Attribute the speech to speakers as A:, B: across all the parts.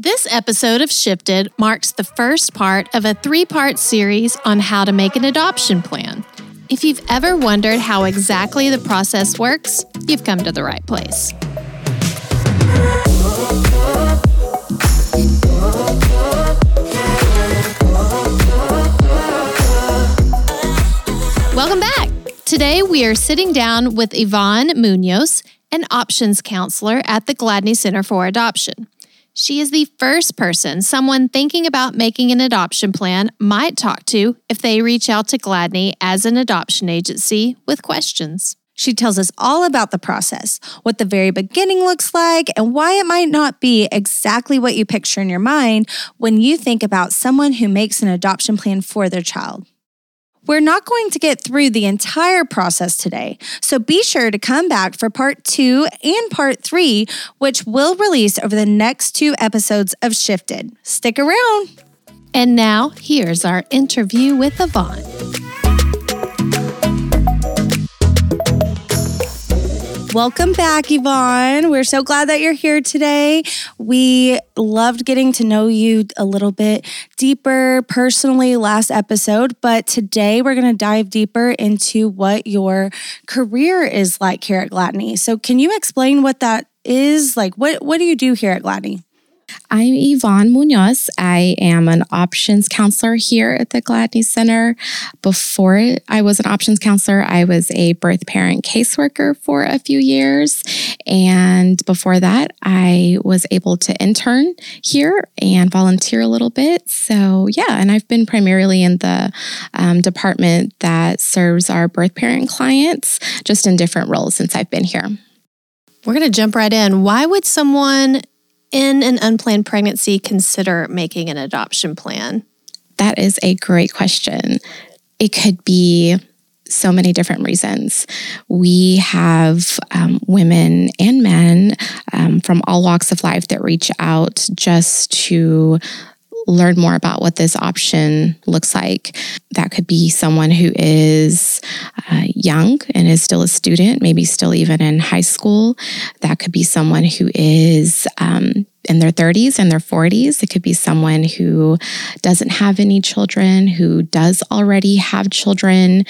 A: This episode of Shifted marks the first part of a three part series on how to make an adoption plan. If you've ever wondered how exactly the process works, you've come to the right place. Welcome back. Today we are sitting down with Yvonne Munoz, an options counselor at the Gladney Center for Adoption. She is the first person someone thinking about making an adoption plan might talk to if they reach out to Gladney as an adoption agency with questions.
B: She tells us all about the process, what the very beginning looks like, and why it might not be exactly what you picture in your mind when you think about someone who makes an adoption plan for their child. We're not going to get through the entire process today, so be sure to come back for part two and part three, which will release over the next two episodes of Shifted. Stick around.
A: And now, here's our interview with Yvonne.
B: Welcome back, Yvonne. We're so glad that you're here today. We loved getting to know you a little bit deeper personally last episode, but today we're going to dive deeper into what your career is like here at Gladney. So, can you explain what that is? Like, what, what do you do here at Gladney?
C: I'm Yvonne Munoz. I am an options counselor here at the Gladney Center. Before I was an options counselor, I was a birth parent caseworker for a few years. And before that, I was able to intern here and volunteer a little bit. So, yeah, and I've been primarily in the um, department that serves our birth parent clients, just in different roles since I've been here.
A: We're going to jump right in. Why would someone in an unplanned pregnancy consider making an adoption plan?
C: That is a great question. It could be so many different reasons. We have um, women and men um, from all walks of life that reach out just to learn more about what this option looks like. That could be someone who is uh, young and is still a student, maybe still even in high school. That could be someone who is um, in their 30s and their 40s. It could be someone who doesn't have any children, who does already have children.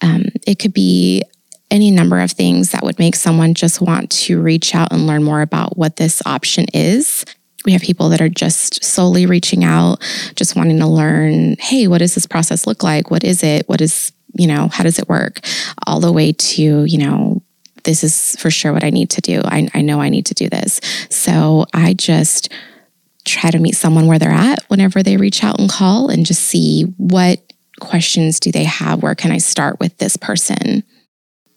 C: Um, it could be any number of things that would make someone just want to reach out and learn more about what this option is. We have people that are just solely reaching out, just wanting to learn hey, what does this process look like? What is it? What is, you know, how does it work? All the way to, you know, this is for sure what I need to do. I, I know I need to do this. So I just try to meet someone where they're at whenever they reach out and call and just see what questions do they have? Where can I start with this person?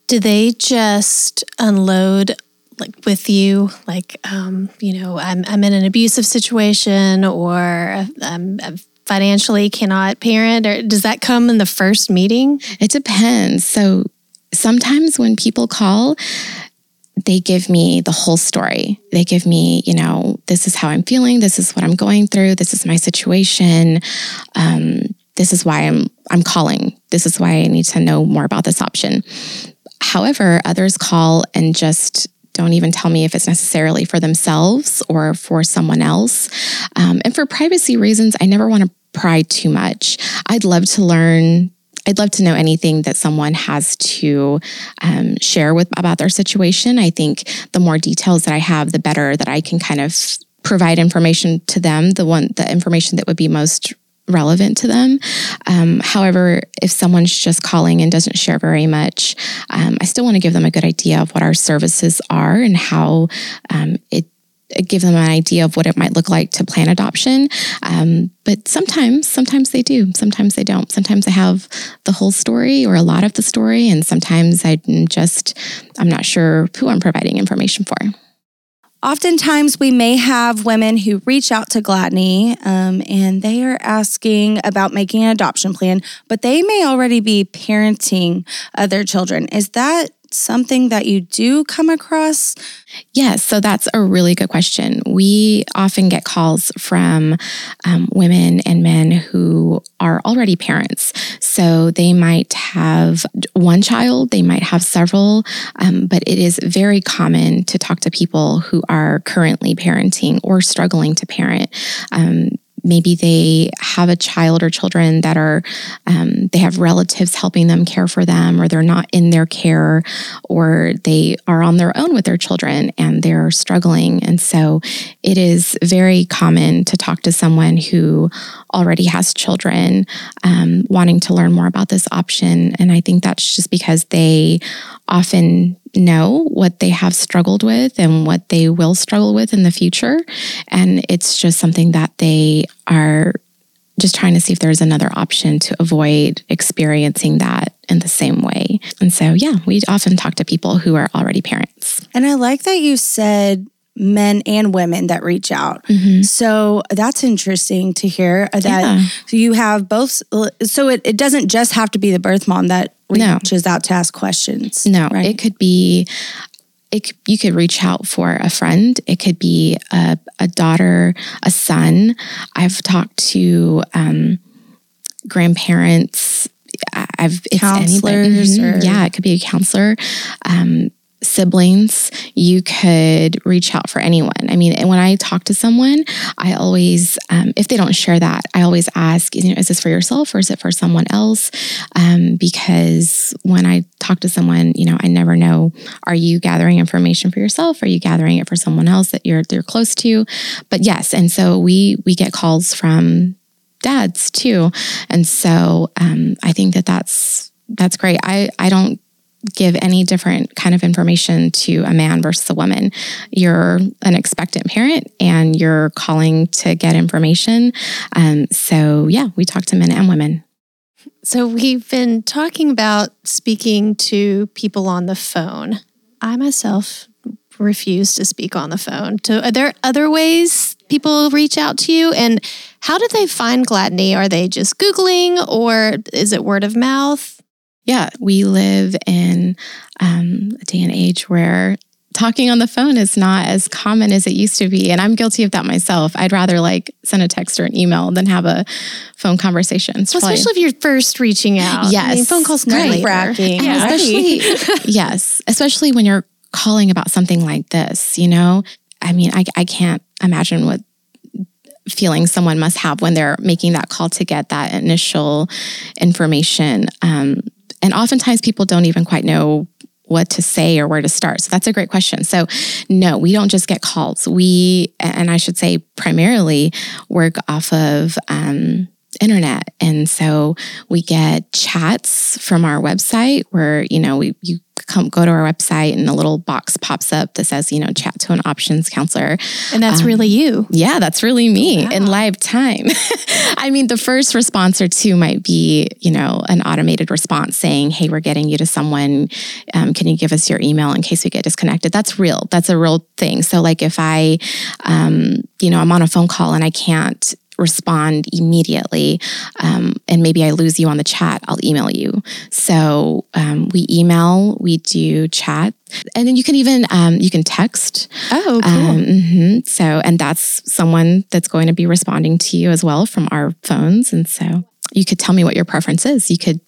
A: Do they just unload like with you like um, you know I'm, I'm in an abusive situation or I'm, I'm financially cannot parent or does that come in the first meeting
C: it depends so sometimes when people call they give me the whole story. They give me, you know, this is how I'm feeling. This is what I'm going through. This is my situation. Um, this is why I'm I'm calling. This is why I need to know more about this option. However, others call and just don't even tell me if it's necessarily for themselves or for someone else. Um, and for privacy reasons, I never want to pry too much. I'd love to learn. I'd love to know anything that someone has to um, share with about their situation. I think the more details that I have, the better that I can kind of provide information to them. The one, the information that would be most relevant to them. Um, however, if someone's just calling and doesn't share very much, um, I still want to give them a good idea of what our services are and how um, it give them an idea of what it might look like to plan adoption. Um, but sometimes, sometimes they do. Sometimes they don't. Sometimes I have the whole story or a lot of the story, and sometimes I'm just I'm not sure who I'm providing information for.
B: Oftentimes, we may have women who reach out to Gladney um, and they are asking about making an adoption plan, but they may already be parenting other children. Is that something that you do come across?
C: Yes, so that's a really good question. We often get calls from um, women and men who are already parents. So they might have one child, they might have several, um, but it is very common to talk to people who are currently parenting or struggling to parent. Um, maybe they have a child or children that are um, they have relatives helping them care for them or they're not in their care or they are on their own with their children and they're struggling. And so it is very common to talk to someone who already has children um, wanting to learn more about this option. And i think that's just because they often know what they have struggled with and what they will struggle with in the future. And it's just something that they are just trying to see if there's another option to avoid experiencing that in the same way. And so, yeah, we often talk to people who are already parents.
B: And I like that you said men and women that reach out.
C: Mm-hmm.
B: So that's interesting to hear that
C: Yeah.
B: you have both. So it, it doesn't just have to be the birth mom that
C: No.
B: reaches out to ask questions.
C: No,
B: right?
C: it could be. It, you could reach out for a friend. It could be a, a daughter, a son. I've talked to um, grandparents. I've it's anybody-
B: Counselors
C: Mhm.
B: or-
C: yeah, it could be a counselor. Um, siblings, you could reach out for anyone. I mean, and when I talk to someone, I always, um, if they don't share that, I always ask, you know, is this for yourself or is it for someone else? Um, because when I talk to someone, you know, I never know, are you gathering information for yourself? Are you gathering it for someone else that you're you're close to? But yes, and so we we get calls from dads too, and so um, I think that that's that's great. I I don't give any different kind of information to a man versus a woman. You're an expectant parent and you're calling to get information. Um, so, yeah, we talk to men and women.
A: So we've been talking about speaking to people on the phone. I myself refuse to speak on the phone. So are there other ways people reach out to you? And how do they find Gladney? Are they just Googling or is it word of mouth?
C: Yeah, we live in um, a day and age where talking on the phone is not as common as it used to be. And I'm guilty of that myself. I'd rather like send a text or an email than have a phone conversation.
A: Well, especially if you're first reaching out. I mean,
C: Yes.
A: phone calls.
B: Nerve-wracking.
A: Yeah.
C: especially, yes, especially when you're calling about something like this, you know? I mean, I, I can't imagine what feeling someone must have when they're making that call to get that initial information. Um, and oftentimes people don't even quite know what to say or where to start. So that's a great question. So no, we don't just get calls. We, and I should say primarily work off of, um, internet and so we get chats from our website where you know we you come go to our website and a little box pops up that says you know chat to an options counselor
A: And that's
C: Um,
A: really you.
C: yeah, that's really me in live time. I mean, the first response or two might be, you know, an automated response saying, "Hey, we're getting you to someone. Um, can you give us your email in case we get disconnected?" That's real. That's a real thing. So, like, if I, um, you know, I'm on a phone call and I can't respond immediately um, and maybe i lose you on the chat i'll email you so um, we email we do chat and then you can even um, you can text
A: Oh,
C: um, mhm. So, and that's someone that's going to be responding to you as well from our phones. And so you could tell me what your preference is. You could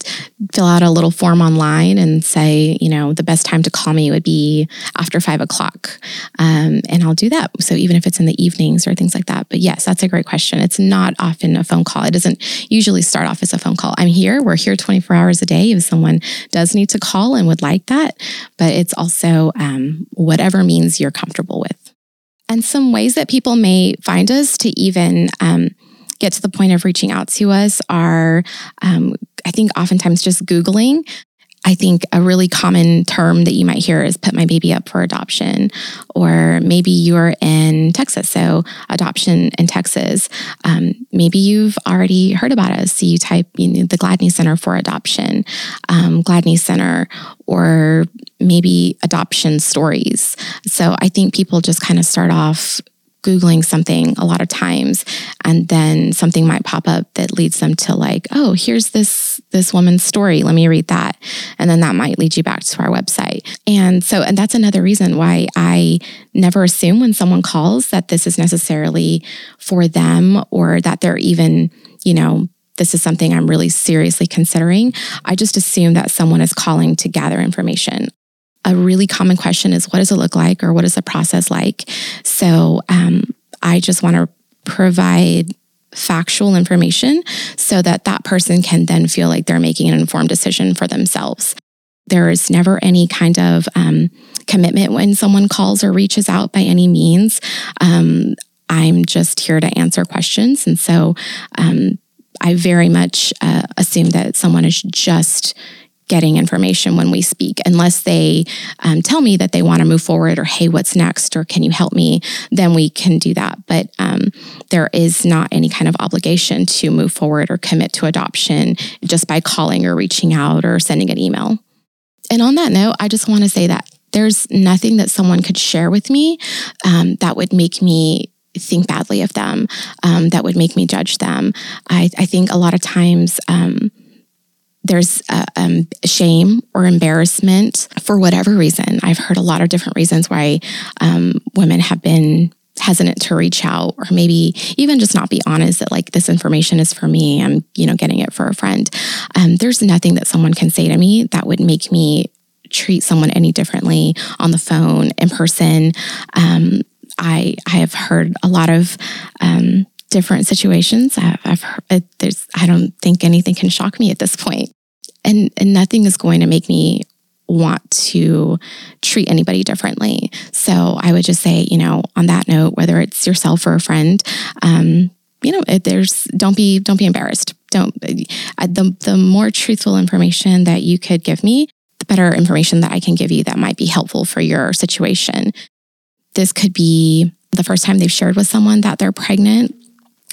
C: fill out a little form online and say, you know, the best time to call me would be after five o'clock. Um, and I'll do that. So even if it's in the evenings or things like that. But yes, that's a great question. It's not often a phone call. It doesn't usually start off as a phone call. I'm here. We're here 24 hours a day if someone does need to call and would like that. But it's also um, whatever means you're comfortable with. And some ways that people may find us to even um, get to the point of reaching out to us are, um, I think, oftentimes just Googling. I think a really common term that you might hear is put my baby up for adoption, or maybe you're in Texas, so adoption in Texas. Um, maybe you've already heard about us. So you type you know, the Gladney Center for Adoption, um, Gladney Center, or maybe adoption stories. So I think people just kind of start off Googling something a lot of times and then something might pop up that leads them to like, oh, here's this this woman's story. Let me read that. And then that might lead you back to our website. And so and that's another reason why I never assume when someone calls that this is necessarily for them or that they're even, you know, this is something I'm really seriously considering. I just assume that someone is calling to gather information a really common question is what does it look like or what is the process like? So um, I just want to provide factual information so that that person can then feel like they're making an informed decision for themselves. There is never any kind of um, commitment when someone calls or reaches out by any means. Um, I'm just here to answer questions. And so um, I very much uh, assume that someone is just getting information when we speak unless they um, tell me that they want to move forward or hey what's next? or can you help me? then we can do that. But um, there is not any kind of obligation to move forward or commit to adoption just by calling or reaching out or sending an email. And on that note i just want to say that there's nothing that someone could share with me um, that would make me think badly of them um, that would make me judge them. I, I, think a lot of times um, there's uh, um, shame or embarrassment for whatever reason. I've heard a lot of different reasons why um, women have been hesitant to reach out or maybe even just not be honest that like this information is for me i'm you know getting it for a friend um, there's nothing that someone can say to me that would make me treat someone any differently on the phone in person um, i i have heard a lot of um, different situations. I've, I've heard, there's, I don't think anything can shock me at this point. And, and nothing is going to make me want to treat anybody differently. So I would just say, you know, on that note, whether it's yourself or a friend, um, you know, there's don't be don't be embarrassed. Don't uh, the the more truthful information that you could give me, the better information that I can give you that might be helpful for your situation. This could be the first time they've shared with someone that they're pregnant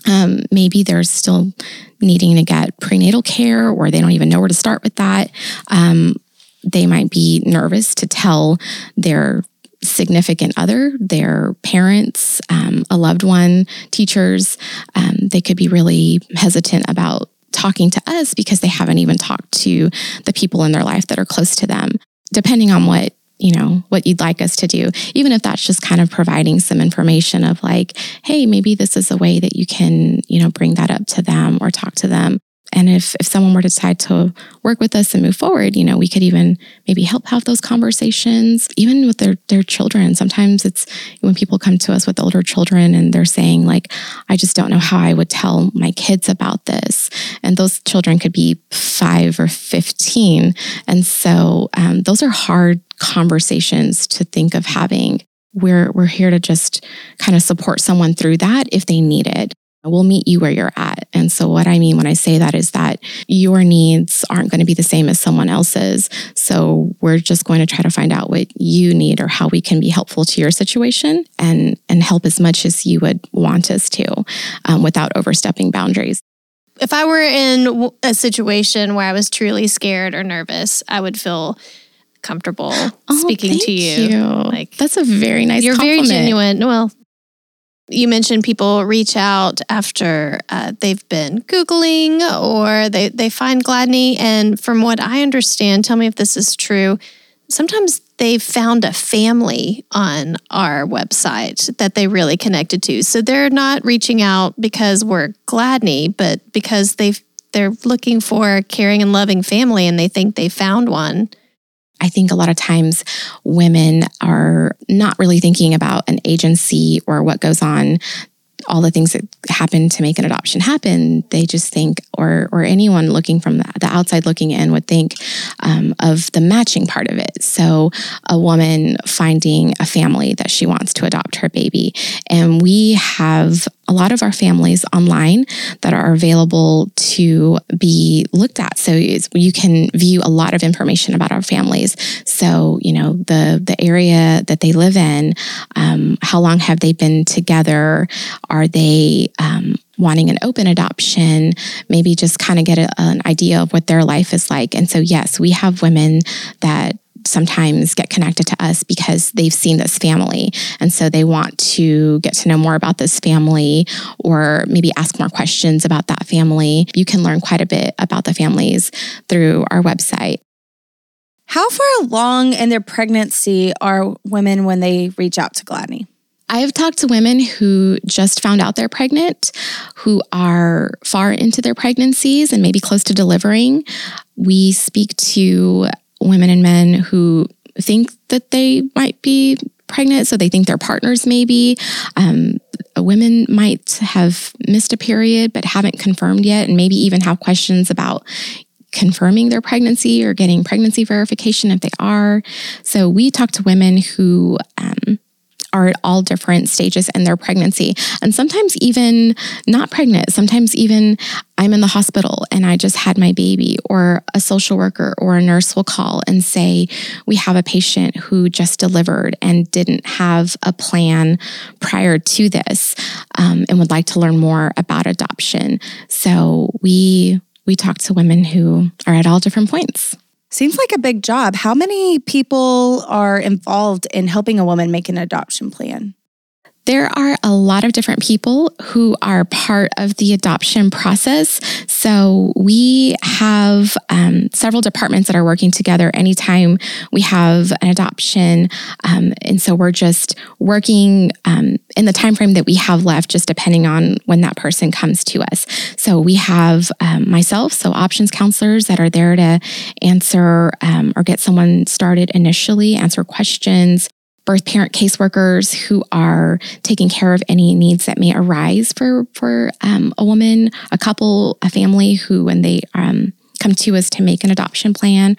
C: um, maybe they're still needing to get prenatal care or they don't even know where to start with that. Um, they might be nervous to tell their significant other, their parents, um, a loved one, teachers. Um, they could be really hesitant about talking to us because they haven't even talked to the people in their life that are close to them. Depending on what you know, what you'd like us to do, even if that's just kind of providing some information of like, hey, maybe this is a way that you can, you know, bring that up to them or talk to them. And if, if someone were to decide to work with us and move forward, you know, we could even maybe help have those conversations, even with their, their children. Sometimes it's when people come to us with older children and they're saying, like, I just don't know how I would tell my kids about this. And those children could be five or 15. And so um, those are hard conversations to think of having. We're, we're here to just kind of support someone through that if they need it. We'll meet you where you're at. And so, what I mean when I say that is that your needs aren't going to be the same as someone else's. So, we're just going to try to find out what you need or how we can be helpful to your situation and, and help as much as you would want us to um, without overstepping boundaries.
A: If I were in a situation where I was truly scared or nervous, I would feel comfortable oh, speaking to you.
C: you. Like
A: that's a very nice.
C: You're
A: compliment. very genuine. Well, you mentioned people reach out after uh, they've been googling or they they find Gladney, and from what I understand, tell me if this is true. Sometimes they've found a family on our website that they really connected to. So they're not reaching out because we're Gladney, but because they've they're looking for a caring and loving family and they think they found one.
C: I think a lot of times women are not really thinking about an agency or what goes on all the things that happen to make an adoption happen, they just think, or or anyone looking from the, the outside looking in would think um, of the matching part of it. So a woman finding a family that she wants to adopt her baby, and we have a lot of our families online that are available to be looked at. So you can view a lot of information about our families. So you know the the area that they live in, um, how long have they been together? Are they um, wanting an open adoption? Maybe just kind of get a, an idea of what their life is like. And so, yes, we have women that sometimes get connected to us because they've seen this family. And so they want to get to know more about this family or maybe ask more questions about that family. You can learn quite a bit about the families through our website.
B: How far along in their pregnancy are women when they reach out to Gladney?
C: I have talked to women who just found out they're pregnant, who are far into their pregnancies and maybe close to delivering. We speak to women and men who think that they might be pregnant, so they think their partners may be. Um, women might have missed a period but haven't confirmed yet, and maybe even have questions about confirming their pregnancy or getting pregnancy verification if they are. So we talk to women who um, are at all different stages in their pregnancy. And sometimes even not pregnant, sometimes even I'm in the hospital and I just had my baby, or a social worker or a nurse will call and say, We have a patient who just delivered and didn't have a plan prior to this um, and would like to learn more about adoption. So we we talk to women who are at all different points.
B: Seems like a big job. How many people are involved in helping a woman make an adoption plan?
C: There are a lot of different people who are part of the adoption process. So we have um, several departments that are working together anytime we have an adoption. Um, and so we're just working um, in the time frame that we have left, just depending on when that person comes to us. So we have um, myself, so options counselors that are there to answer um, or get someone started initially, answer questions birth parent caseworkers who are taking care of any needs that may arise for for um, a woman, a couple, a family who, when they um, come to us to make an adoption plan.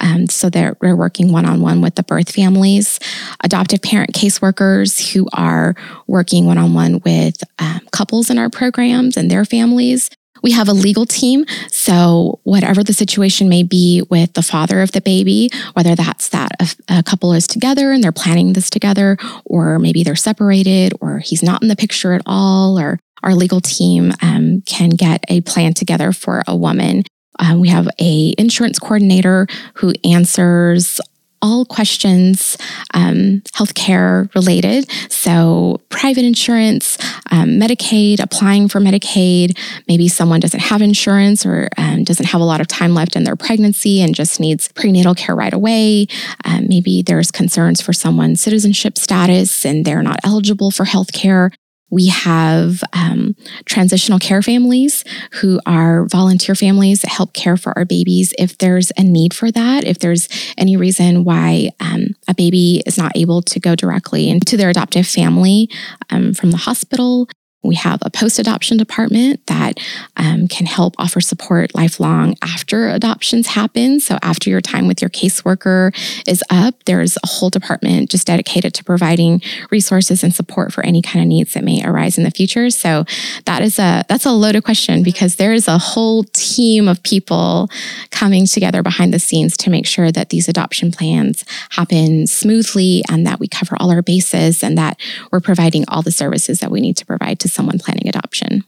C: Um, so they're, they're working one on one with the birth families, adoptive parent caseworkers who are working one on one with um, couples in our programs and their families. We have a legal team. So, whatever the situation may be with the father of the baby, whether that's that a, a, couple is together and they're planning this together, or maybe they're separated, or he's not in the picture at all, or our legal team um, can get a plan together for a woman. Um, we have a insurance coordinator who answers all questions um, healthcare related. So, private insurance, um, Medicaid, applying for Medicaid. Maybe someone doesn't have insurance or um, doesn't have a lot of time left in their pregnancy and just needs prenatal care right away. Um, maybe there's concerns for someone's citizenship status and they're not eligible for healthcare. We have um, transitional care families who are volunteer families that help care for our babies if there's a need for that, if there's any reason why um, a baby is not able to go directly into their adoptive family um, from the hospital. We have a post adoption department that um, can help offer support lifelong after adoptions happen. So, after your time with your caseworker is up, there's a whole department just dedicated to providing resources and support for any kind of needs that may arise in the future. So, that is a that's a loaded question because there is a whole team of people coming together behind the scenes to make sure that these adoption plans happen smoothly and that we cover all our bases and that we're providing all the services that we need to provide to someone planning adoption.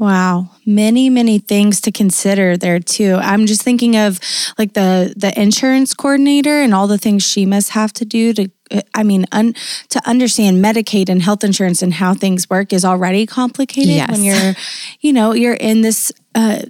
B: Wow, many many things to consider there too. I'm just thinking of like the the insurance coordinator and all the things she must have to do to I mean un, to understand Medicaid and health insurance and how things work is already complicated
C: yes.
B: when you're you know, you're in this uh,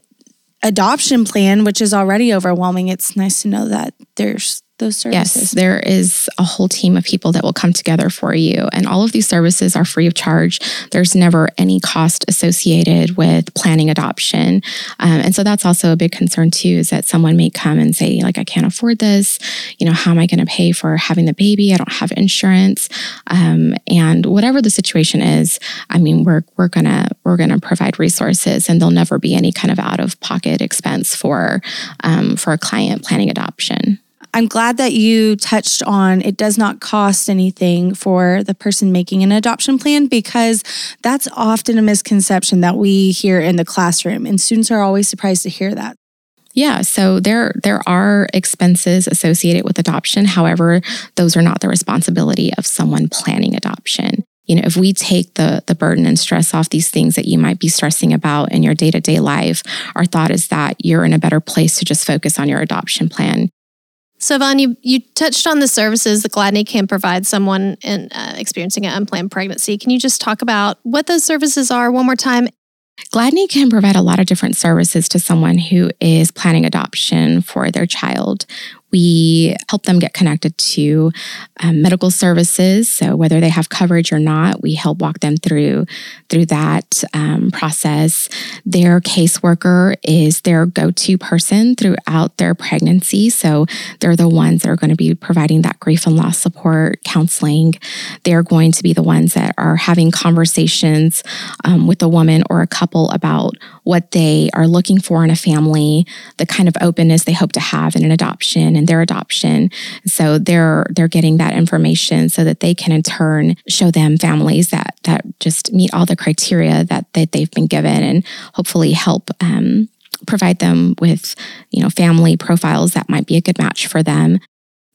B: adoption plan which is already overwhelming. It's nice to know that there's those services?
C: Yes, there is a whole team of people that will come together for you. And all of these services are free of charge. There's never any cost associated with planning adoption. Um, and so that's also a big concern too, is that someone may come and say, like, I can't afford this. You know, how am I going to pay for having the baby? I don't have insurance. Um, and whatever the situation is, I mean, we're we're gonna we're gonna provide resources and there'll never be any kind of out of pocket expense for um, for a client planning adoption.
B: I'm glad that you touched on it does not cost anything for the person making an adoption plan because that's often a misconception that we hear in the classroom and students are always surprised to hear that.
C: Yeah, so there there are expenses associated with adoption. However, those are not the responsibility of someone planning adoption. You know, if we take the the burden and stress off these things that you might be stressing about in your day-to-day life, our thought is that you're in a better place to just focus on your adoption plan
A: So, Yvonne, you, you touched on the services that Gladney can provide someone in, uh, experiencing an unplanned pregnancy. Can you just talk about what those services are one more time
C: Gladney can provide a lot of different services to someone who is planning adoption for their child. We help them get connected to um, medical services. So whether they have coverage or not, we help walk them through through that um, process. Their caseworker is their go-to person throughout their pregnancy. So they're the ones that are going to be providing that grief and loss support, counseling. They're going to be the ones that are having conversations um, with a woman or a couple about what they are looking for in a family, the kind of openness they hope to have in an adoption and their adoption. So they're they're getting that information so that they can in turn show them families that that just meet all the criteria that, that they've been given and hopefully help um, provide them with you know family profiles that might be a good match for them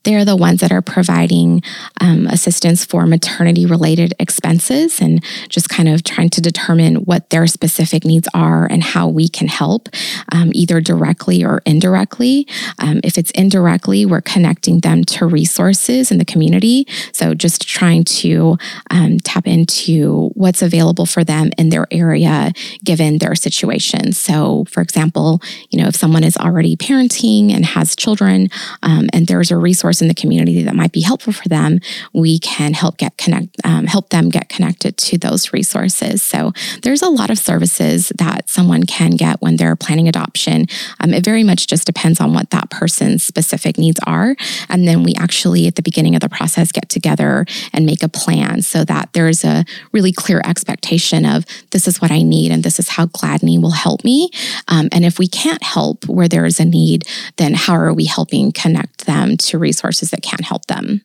C: they're the ones that are providing um, assistance for maternity related expenses and just kind of trying to determine what their specific needs are and how we can help, um, either directly or indirectly. Um, if it's indirectly, we're connecting them to resources in the community. So just trying to um, tap into what's available for them in their area given their situation. So, for example, you know, if someone is already parenting and has children um, and there's a resource in the community that might be helpful for them, we can help get connect, um, help them get connected to those resources. So there's a lot of services that someone can get when they're planning adoption. Um, it very much just depends on what that person's specific needs are, and then we actually at the beginning of the process get together and make a plan so that there's a really clear expectation of this is what I need and this is how Gladney will help me. Um, and if we can't help where there is a need, then how are we helping connect them to resources? Resources that can help them.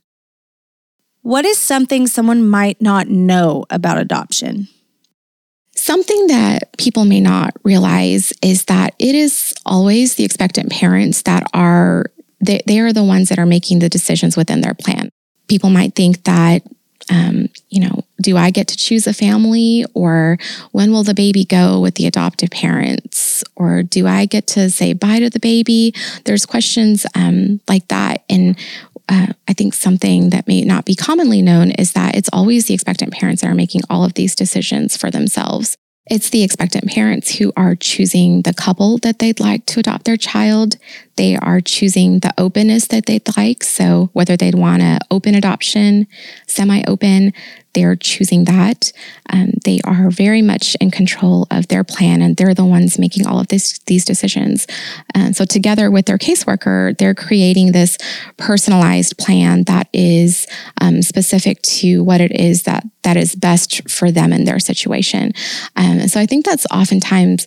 B: What is something someone might not know about adoption?
C: Something that people may not realize is that it is always the expectant parents that are they, they are the ones that are making the decisions within their plan. People might think that um, you know, do I get to choose a family or when will the baby go with the adoptive parents? Or do I get to say bye to the baby? There's questions um, like that. And uh, I think something that may not be commonly known is that it's always the expectant parents that are making all of these decisions for themselves. It's the expectant parents who are choosing the couple that they'd like to adopt their child. They are choosing the openness that they'd like. So, whether they'd want to open adoption, semi open, they're choosing that. Um, they are very much in control of their plan, and they're the ones making all of this, these decisions. And so, together with their caseworker, they're creating this personalized plan that is um, specific to what it is that that is best for them in their situation. Um, so, I think that's oftentimes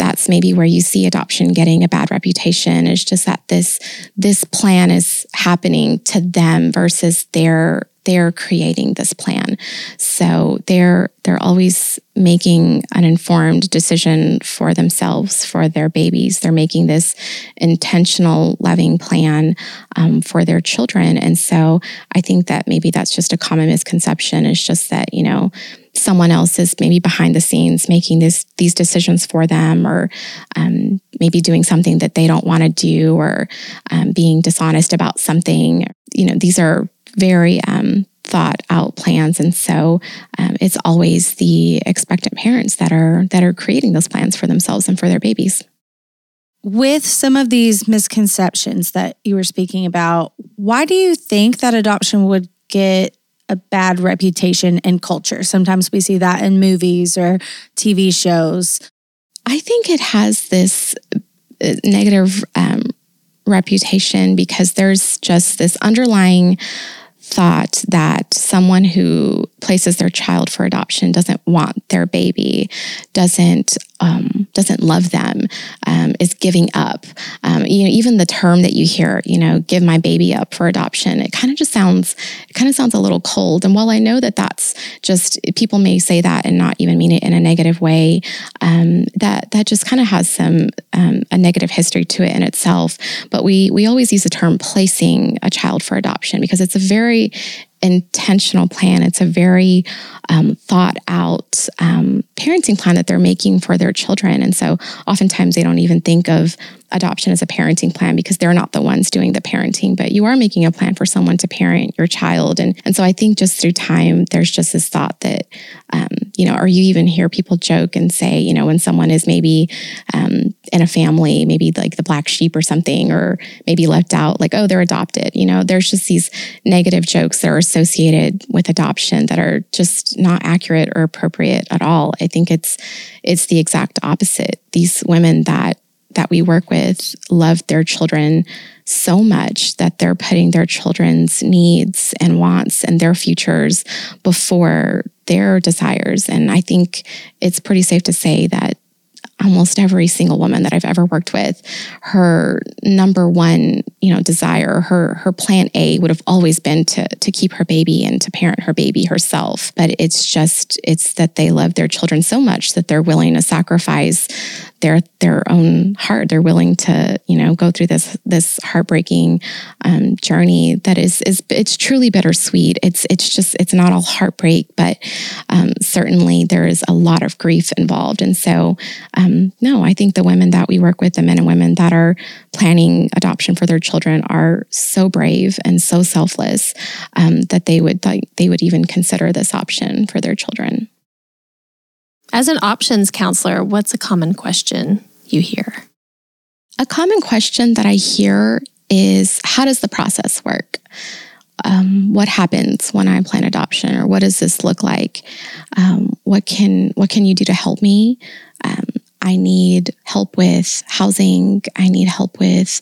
C: that's maybe where you see adoption getting a bad reputation. Is just that this this plan is happening to them versus their they're creating this plan. So they're they're always making an informed decision for themselves, for their babies. They're making this intentional, loving plan um, for their children. And so I think that maybe that's just a common misconception. Is just that you know someone else is maybe behind the scenes making this these decisions for them, or um, maybe doing something that they don't want to do, or um, being dishonest about something. You know, these are very um, thought out plans. And so um, it's always the expectant parents that are that are creating those plans for themselves and for their babies.
B: With some of these misconceptions that you were speaking about why do you think that adoption would get a bad reputation in culture? Sometimes we see that in movies or tv shows.
C: I think it has this uh, negative um, reputation because there's just this underlying thought that someone who places their child for adoption doesn't want their baby, doesn't um, doesn't love them, um, is giving up. Um, you know, even the term that you hear, you know, give my baby up for adoption, it kind of just sounds, it kind of sounds a little cold. And while I know that that's just people may say that and not even mean it in a negative way, um, that that just kind of has some um, a negative history to it in itself. But we we always use the term placing a child for adoption because it's a very intentional plan. It's a very um, thought out um, parenting plan that they're making for their children. And so oftentimes they don't even think of adoption as a parenting plan because they're not the ones doing the parenting, but you are making a plan for someone to parent your child. And, and so I think just through time, there's just this thought that, um, you know, or you even hear people joke and say, you know, when someone is maybe um, in a family, maybe like the black sheep or something, or maybe left out, like, oh, they're adopted. You know, there's just these negative jokes that are associated with adoption that are just not accurate or appropriate at all. I think it's it's the exact opposite. These women that that we work with love their children so much that they're putting their children's needs and wants and their futures before their desires. And I think it's pretty safe to say that almost every single woman that I've ever worked with, her number one, you know, desire, her her plan A would have always been to to keep her baby and to parent her baby herself. But it's just it's that they love their children so much that they're willing to sacrifice their their own heart. They're willing to you know go through this this heartbreaking um, journey that is is it's truly bittersweet. It's it's just it's not all heartbreak, but um, certainly there is a lot of grief involved. And so um, no, I think the women that we work with, the men and women that are planning adoption for their children, are so brave and so selfless um, that they would they would even consider this option for their children.
A: As an options counselor, what's a common question you hear?
C: A common question that I hear is How does the process work? Um, what happens when I plan adoption, or what does this look like? Um, what can what can you do to help me? Um, I need help with housing. I need help with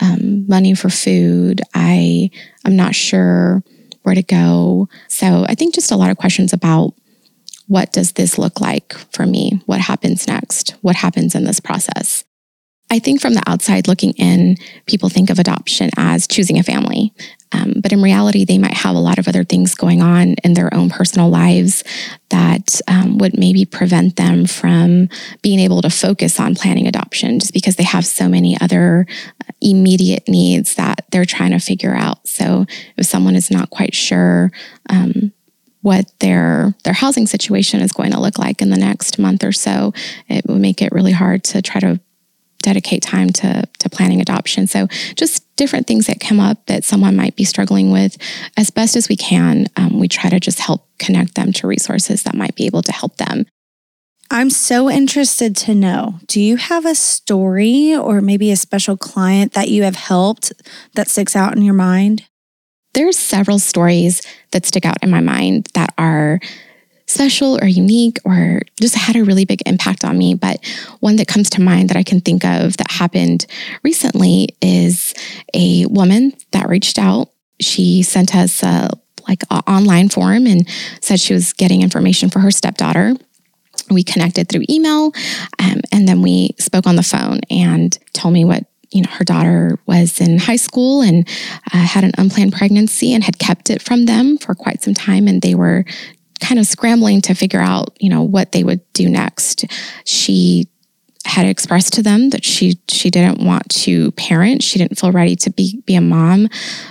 C: um, money for food. I I'm not sure where to go. So I think just a lot of questions about what does this look like for me? What happens next? What happens in this process? I think from the outside looking in, people think of adoption as choosing a family. Um, but in reality, they might have a lot of other things going on in their own personal lives that um, would maybe prevent them from being able to focus on planning adoption just because they have so many other uh, immediate needs that they're trying to figure out. So if someone is not quite sure, um, what their their housing situation is going to look like in the next month or so, it would make it really hard to try to dedicate time to to planning adoption. So just different things that come up that someone might be struggling with, as best as we can, um, we try to just help connect them to resources that might be able to help them.
B: I'm so interested to know do you have a story or maybe a special client that you have helped that sticks out in your mind?
C: There's several stories that stick out in my mind that are special or unique or just had a really big impact on me. But one that comes to mind that I can think of that happened recently is a woman that reached out. She sent us a like an online form and said she was getting information for her stepdaughter. We connected through email um, and then we spoke on the phone and told me what you know, her daughter was in high school and uh, had an unplanned pregnancy and had kept it from them for quite some time. And they were kind of scrambling to figure out, you know, what they would do next. She had expressed to them that she she didn't want to parent. She didn't feel ready to be be a mom.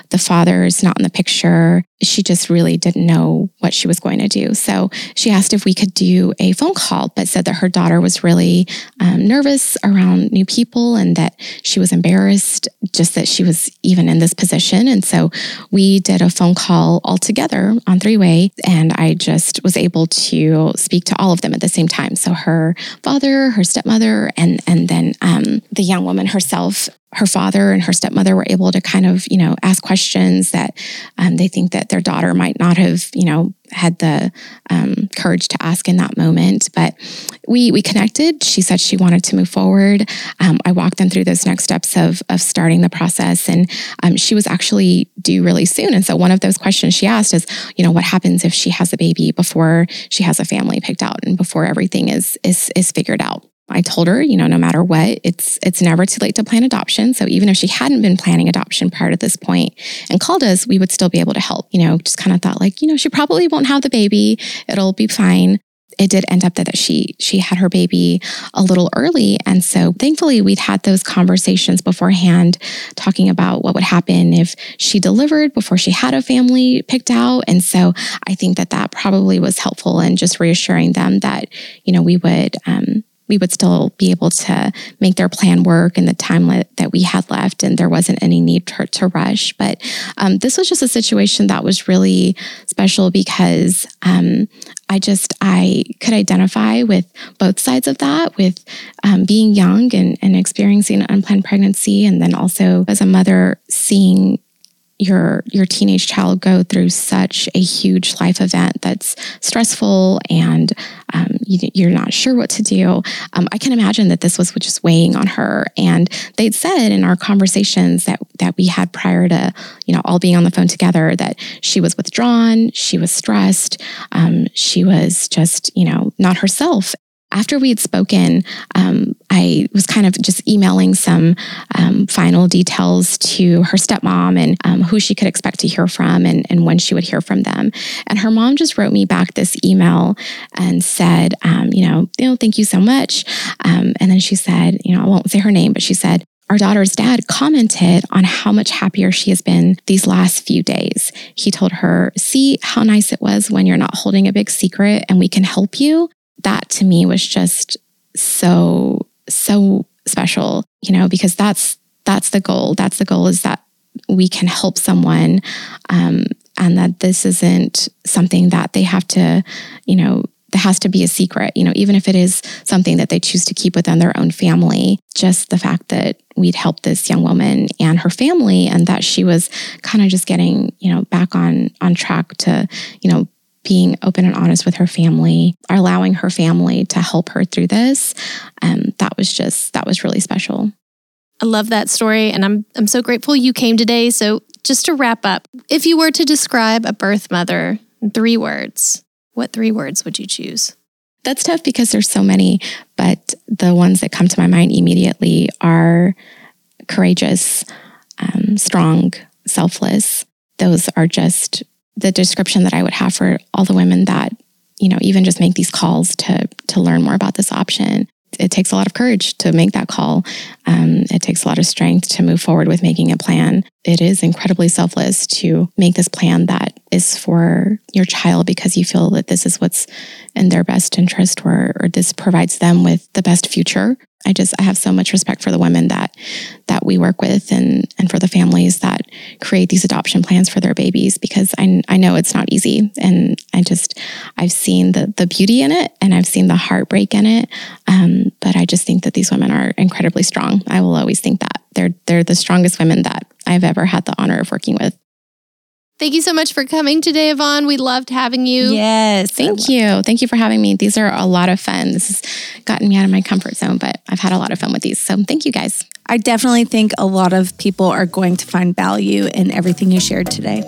C: The father is not in the picture. She just really didn't know what she was going to do. So she asked if we could do a phone call, but said that her daughter was really um, nervous around new people and that she was embarrassed just that she was even in this position. And so we did a phone call all together on three way, and I just was able to speak to all of them at the same time. So her father, her stepmother, and and then um, the young woman herself her father and her stepmother were able to kind of you know ask questions that um, they think that their daughter might not have you know had the um, courage to ask in that moment. But we we connected. She said she wanted to move forward. Um, i walked them through those next steps of of starting the process. And um, she was actually due really soon. And so one of those questions she asked is you know what happens if she has a baby before she has a family picked out and before everything is is is figured out I told her, you know, no matter what, it's it's never too late to plan adoption. So even if she hadn't been planning adoption prior to this point and called us, we would still be able to help. You know, just kind of thought like, you know, she probably won't have the baby. It'll be fine. it did end up that, she she had her baby a little early and so thankfully we'd had those conversations beforehand talking about what would happen if she delivered before she had a family picked out and so i think that that probably was helpful in just reassuring them that you know we would um, we would still be able to make their plan work in the time that we had left, and there wasn't any need to, to rush. But um, this was just a situation that was really special because um, I just I could identify with both sides of that, with um, being young and, and experiencing unplanned pregnancy, and then also as a mother seeing your your teenage child go through such a huge life event that's stressful and um, you, are not sure what to do um, i can imagine that this was just weighing on her. And they'd said in our conversations that that we had prior to you know all being on the phone together that she was withdrawn she was stressed um, she was just you know not herself after we had spoken, um, I was kind of just emailing some um, final details to her stepmom and um, who she could expect to hear from and, and, when she would hear from them. And her mom just wrote me back this email and said, um, you know, you know, thank you so much. Um, and then she said, you know, I won't say her name, but she said, our daughter's dad commented on how much happier she has been these last few days. He told her, See how nice it was when you're not holding a big secret and we can help you that to me was just so, so special, you know, because that's, that's the goal. That's the goal is that we can help someone um, and that this isn't something that they have to, you know, there has to be a secret, you know, even if it is something that they choose to keep within their own family. Just the fact that we'd helped this young woman and her family, and that she was kind of just getting, you know, back on on track to, you know, being open and honest with her family, allowing her family to help her through this. Um, that was just, that was really special.
A: I love that story. And I'm, I'm so grateful you came today. So, just to wrap up, if you were to describe a birth mother in three words, what three words would you choose?
C: That's tough because there's so many, but the ones that come to my mind immediately are courageous, um, strong, selfless. Those are just the description that I would have for all the women that, you know, even just make these calls to to learn more about this option. It takes a lot of courage to make that call. Um, it takes a lot of strength to move forward with making a plan. It is incredibly selfless to make this plan that is for your child because you feel that this is what's in their best interest or, or this provides them with the best future. I just I have so much respect for the women that that we work with and and for the families that create these adoption plans for their babies because I I know it's not easy and I just I've seen the the beauty in it and I've seen the heartbreak in it um, but I just think that these women are incredibly strong. I will always think that they're they're the strongest women that I've ever had the honor of working with.
A: Thank you so much for coming today, Yvonne. We loved having you.
B: Yes.
C: Thank you. Thank you for having me. These are a lot of fun. This has gotten me out of my comfort zone, but I've had a lot of fun with these. So thank you guys.
B: I definitely think a lot of people are going to find value in everything you shared today.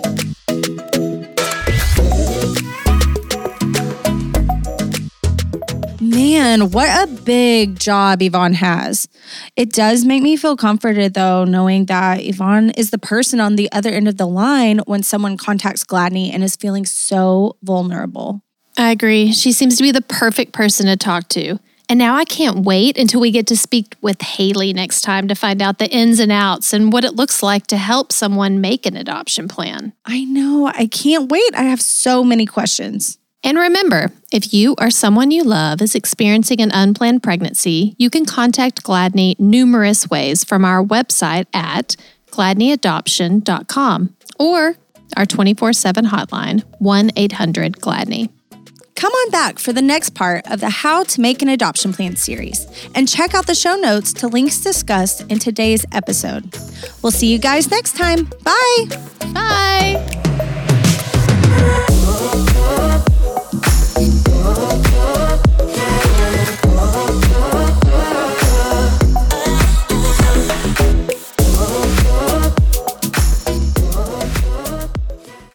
B: Man, what a big job Yvonne has. It does make me feel comforted though, knowing that Yvonne is the person on the other end of the line when someone contacts Gladney and is feeling so vulnerable.
A: I agree. She seems to be the perfect person to talk to. And now I can't wait until we get to speak with Haley next time to find out the ins and outs and what it looks like to help someone make an adoption plan.
B: I know. I can't wait. I have so many questions.
A: And remember, if you or someone you love is experiencing an unplanned pregnancy, you can contact Gladney numerous ways from our website at gladneyadoption.com or our 24 7 hotline, 1 800 Gladney.
B: Come on back for the next part of the How to Make an Adoption Plan series and check out the show notes to links discussed in today's episode. We'll see you guys next time. Bye.
A: Bye. Okay.